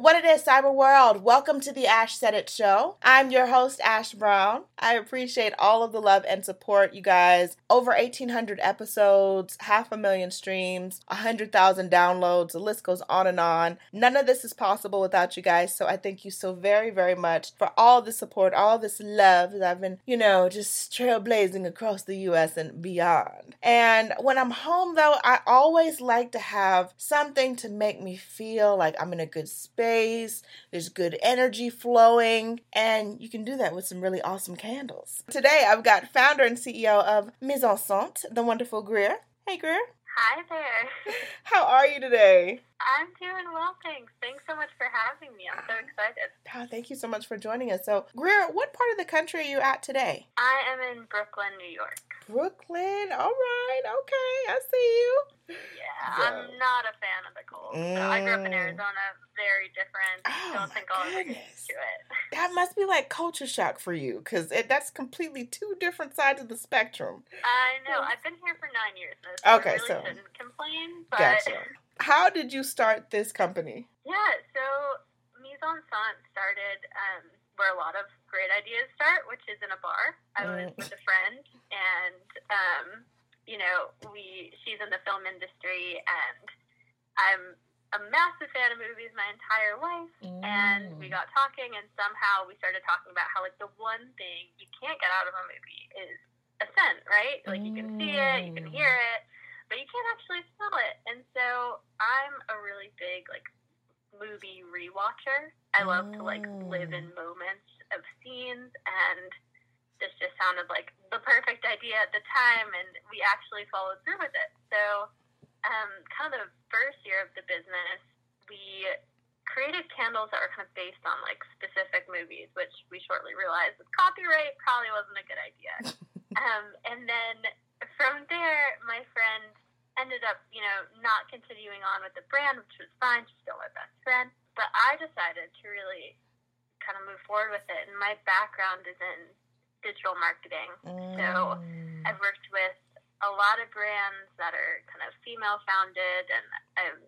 What it is, cyber world. Welcome to the Ash Said It show. I'm your host, Ash Brown. I appreciate all of the love and support, you guys. Over 1,800 episodes, half a million streams, 100,000 downloads. The list goes on and on. None of this is possible without you guys. So I thank you so very, very much for all the support, all this love that I've been, you know, just trailblazing across the US and beyond. And when I'm home, though, I always like to have something to make me feel like I'm in a good space space, there's good energy flowing, and you can do that with some really awesome candles. Today, I've got founder and CEO of Mise en the wonderful Greer. Hey, Greer. Hi there. How are you today? I'm doing well, thanks. Thanks so much for having me. I'm so excited. Oh, thank you so much for joining us. So, Greer, what part of the country are you at today? I am in Brooklyn, New York. Brooklyn. All right. Okay. I see you. Yeah, so. I'm not a fan of the cold. Mm. So I grew up in mm. Arizona, very different. Oh, Don't think I'll ever get to it. That must be like culture shock for you, because that's completely two different sides of the spectrum. I know. I've been here for nine years, so okay, I really so shouldn't complain. But gotcha. How did you start this company? Yeah, so Mise en Scent started um, where a lot of great ideas start, which is in a bar. I was mm. with a friend, and um, you know, we she's in the film industry, and I'm a massive fan of movies my entire life. Mm. And we got talking, and somehow we started talking about how like the one thing you can't get out of a movie is a scent, right? Like you can see it, you can hear it, but you can't actually smell it. And so I'm a really big like movie rewatcher. I love to like live in moments of scenes and this just sounded like the perfect idea at the time, and we actually followed through with it. So, um, kind of the first year of the business, we created candles that were kind of based on like specific movies, which we shortly realized with copyright probably wasn't a good idea. um, and then from there, my friend ended up, you know, not continuing on with the brand, which was fine. She's still my best friend. But I decided to really kind of move forward with it. And my background is in digital marketing. Mm. So I've worked with a lot of brands that are kind of female founded and um,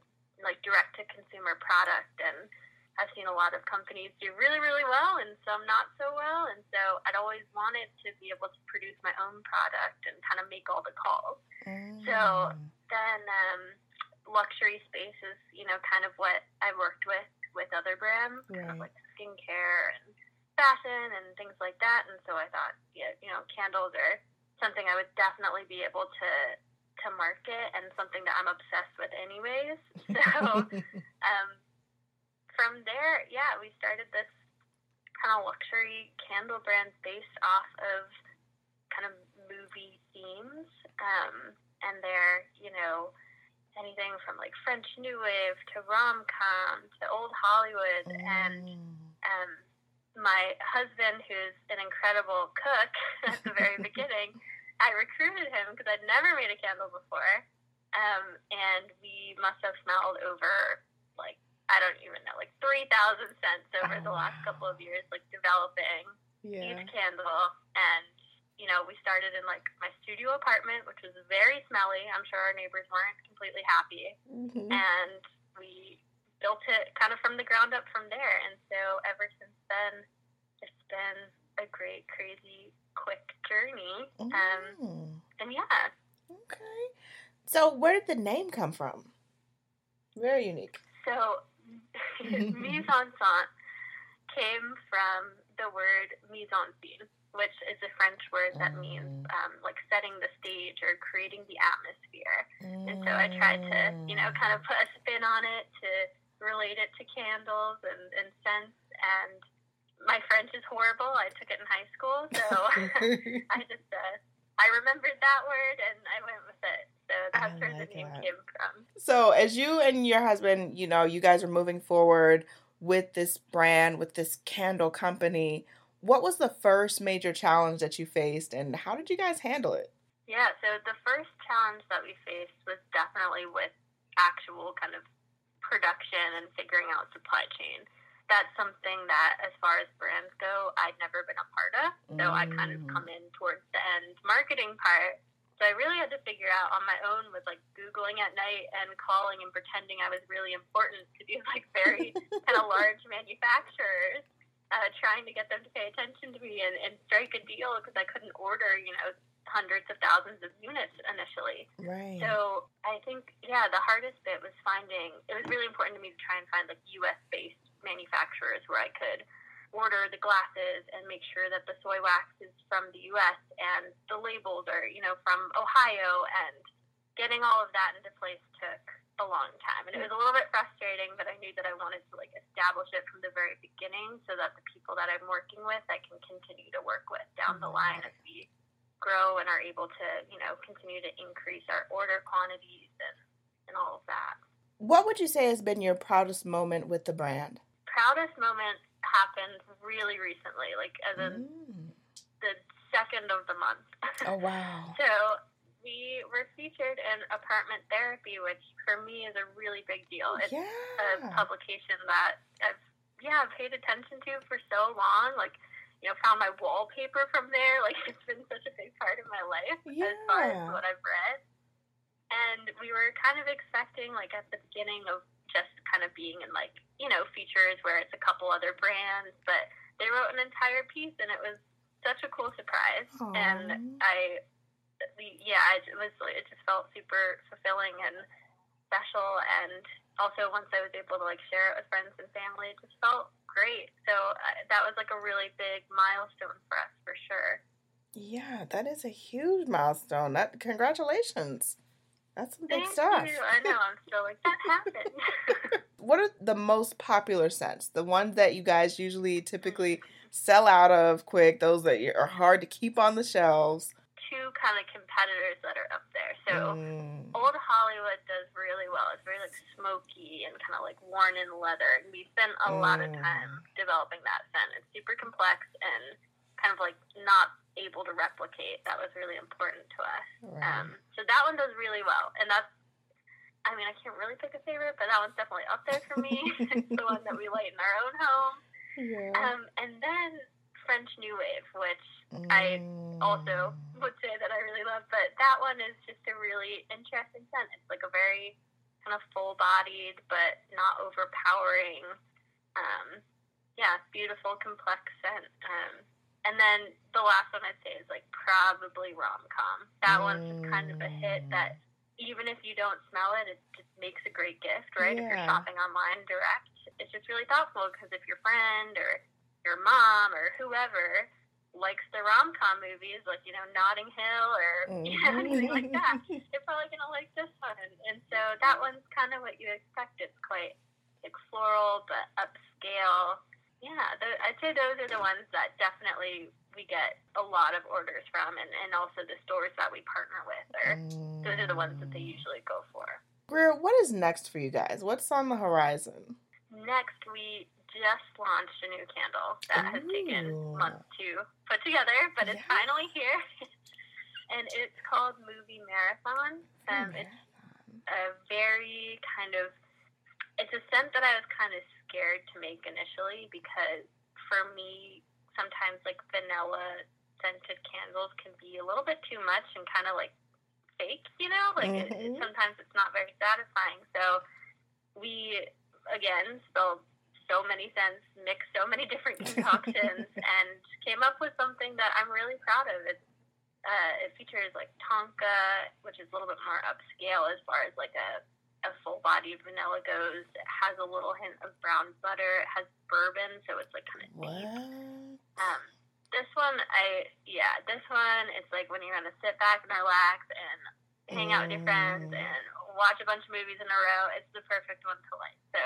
like direct to consumer product and I've seen a lot of companies do really, really well and some not so well. And so I'd always wanted to be able to produce my own product and kind of make all the calls. Mm. So then um, luxury space is, you know, kind of what I worked with with other brands, right. kind of like skincare and fashion and things like that. And so I thought, yeah, you know, candles are something I would definitely be able to to market and something that I'm obsessed with anyways. So um, from there, yeah, we started this kind of luxury candle brand based off of kind of movie themes. Um, and they're, you know, anything from like French New Wave to rom com to old Hollywood mm. and um my husband, who's an incredible cook at the very beginning, I recruited him because I'd never made a candle before. Um, and we must have smelled over like I don't even know, like 3,000 scents over Oh, the last wow. couple of years, like developing Yeah. each candle. And, you know, we started in like my studio apartment, which was very smelly. I'm sure our neighbors weren't completely happy. Mhm. And we built it kind of from the ground up from there. And so ever since then, it's been a great, crazy, quick journey. Um, Mm. and yeah, Okay. So where did the name come from? Very unique. so mise en scène came from the word mise en scène, which is a French word that means Mm. um, like setting the stage or creating the atmosphere. And so I tried to, you know, kind of put a spin on it to relate it to candles and, and scents. And my French is horrible. I took it in high school, so I just uh, I remembered that word and I went with it. So that's I where like the name that. came from. So, as you and your husband, you know, you guys are moving forward with this brand, with this candle company, what was the first major challenge that you faced and how did you guys handle it? Yeah, so the first challenge that we faced was definitely with actual kind of production and figuring out supply chain. That's something that, as far as brands go, I'd never been a part of. So I kind of Mm. come in towards the end marketing part. So I really had to figure out on my own with like Googling at night and calling and pretending I was really important to these like very kind of large manufacturers, uh, trying to get them to pay attention to me and, and strike a deal because I couldn't order, you know, hundreds of thousands of units initially. Right. So I think, yeah, the hardest bit was finding, it was really important to me to try and find like US based manufacturers where I could order the glasses and make sure that the soy wax is from the US and the labels are, you know, from Ohio and getting all of that into place took a long time. And it was a little bit frustrating, but I knew that I wanted to like establish it from the very beginning so that the people that I'm working with I can continue to work with down the mm-hmm. line as we grow and are able to, you know, continue to increase our order quantities and, and all of that. what would you say has been your proudest moment with the brand? Proudest moment happened really recently, like as in Mm. the second of the month. Oh, wow. So we were featured in Apartment Therapy, which for me is a really big deal. It's a Yeah. publication that I've yeah paid attention to for so long. Like you know, found my wallpaper from there. Like it's been such a big part of my life yeah. as far as what I've read. And we were kind of expecting, like at the beginning of just kind of being in like you know features where it's a couple other brands, but they wrote an entire piece, and it was such a cool surprise. And I, yeah, it was it just felt super fulfilling and special. And also once I was able to like share it with friends and family, it just felt great. So uh, that was like a really big milestone for us for sure. Yeah, that is a huge milestone. That congratulations. That's some big Thank stuff. you. I know. I'm still like that happened. What are the most popular scents? The ones that you guys usually typically sell out of quick, those that are hard to keep on the shelves. Two kind of competitors that are up there. So. Mm. Old Hollywood does really well. It's very like smoky and kind of like worn in leather. And we spent a lot of time developing that scent. It's super complex and kind of like not able to replicate. That was really important to us. Right. Um, so that one does really well, and that's. I mean, I can't really pick a favorite, but that one's definitely up there for me. it's the one that we light in our own home. yeah. Um, and then French New Wave, which I also Mm. would say that I really love, but that one is just a really interesting scent. It's like a very kind of full bodied but not overpowering. Um, yeah, beautiful, complex scent. Um, and then the last one I'd say is like probably rom com. That one's just kind of a hit mm. that even if you don't smell it, it just makes a great gift, right? If you're shopping online direct, it's just really thoughtful because if your friend or your mom or whoever likes the rom com movies, like you know Notting Hill or you know mm-hmm. anything like that, they're probably gonna like this one. And, and so that one's kind of what you expect. It's quite like floral but upscale. Yeah, th- I'd say those are the ones that definitely we get a lot of orders from, and, and also the stores that we partner with are those are the ones that they usually go for. Greer, what is next for you guys? What's on the horizon? Next, we just launched a new candle that has taken Ooh. months to put together, but it's Yeah. finally here. and it's called Movie Marathon. Um, it's a very kind of it's a scent that I was kind of scared to make initially because for me, sometimes like vanilla scented candles can be a little bit too much and kind of like fake, you know? Like mm-hmm. it, it, sometimes it's not very satisfying. So we, again, spilled so many scents, mixed so many different concoctions, and came up with something that I'm really proud of. It's uh, it features like tonka, which is a little bit more upscale as far as like a a full body vanilla goes. It has a little hint of brown butter. It has bourbon, so it's like kind of deep. Um, this one, I yeah, this one it's like when you're gonna sit back and relax and hang out with your friends and watch a bunch of movies in a row. It's the perfect one to light. So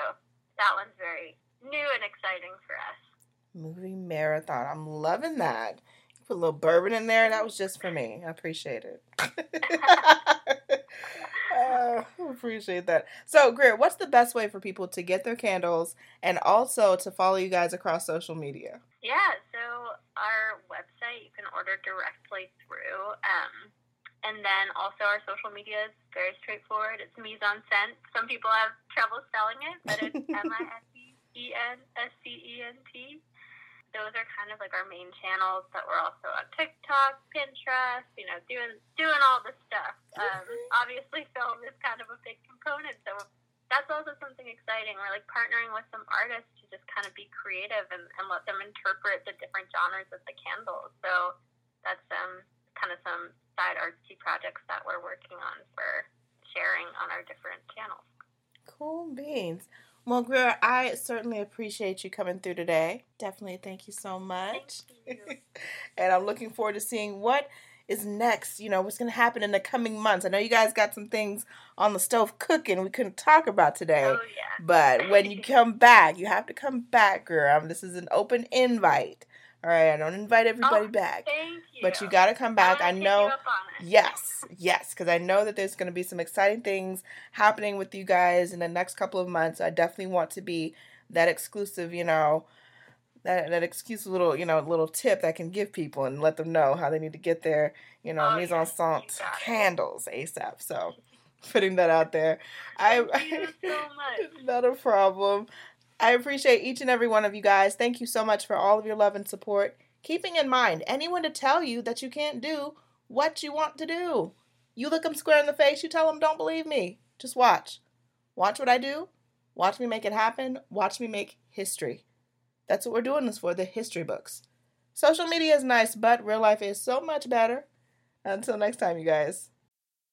that one's very new and exciting for us. Movie marathon. I'm loving that. Put a little bourbon in there. That was just for me. I appreciate it. uh, appreciate that. So, Greer, what's the best way for people to get their candles and also to follow you guys across social media? Yeah, so our website you can order directly through. Um, and then also our social media is very straightforward. It's Mise en. Some people have trouble spelling it, but it's M I S E N S C E N T those are kind of like our main channels that we're also on TikTok, Pinterest, you know, doing doing all the stuff. Um, obviously, film is kind of a big component, so that's also something exciting. We're like partnering with some artists to just kind of be creative and, and let them interpret the different genres of the candles. So that's um, kind of some side artsy projects that we're working on for sharing on our different channels. Cool beans. Well, Greer, I certainly appreciate you coming through today. Definitely thank you so much. You. and I'm looking forward to seeing what is next, you know, what's going to happen in the coming months. I know you guys got some things on the stove cooking we couldn't talk about today. Oh, yeah. But when you come back, you have to come back, girl. Um, this is an open invite. All right, I don't invite everybody oh, back. You. But you got to come back. I know. Yes, yes, because I know that there's going to be some exciting things happening with you guys in the next couple of months. I definitely want to be that exclusive, you know, that that exclusive little, you know, little tip that can give people and let them know how they need to get their, you know, oh, mise en scent candles ASAP. So putting that out there. Thank I so not a problem. I appreciate each and every one of you guys. Thank you so much for all of your love and support. Keeping in mind, anyone to tell you that you can't do what you want to do. You look them square in the face, you tell them, don't believe me. Just watch. Watch what I do. Watch me make it happen. Watch me make history. That's what we're doing this for the history books. Social media is nice, but real life is so much better. Until next time, you guys.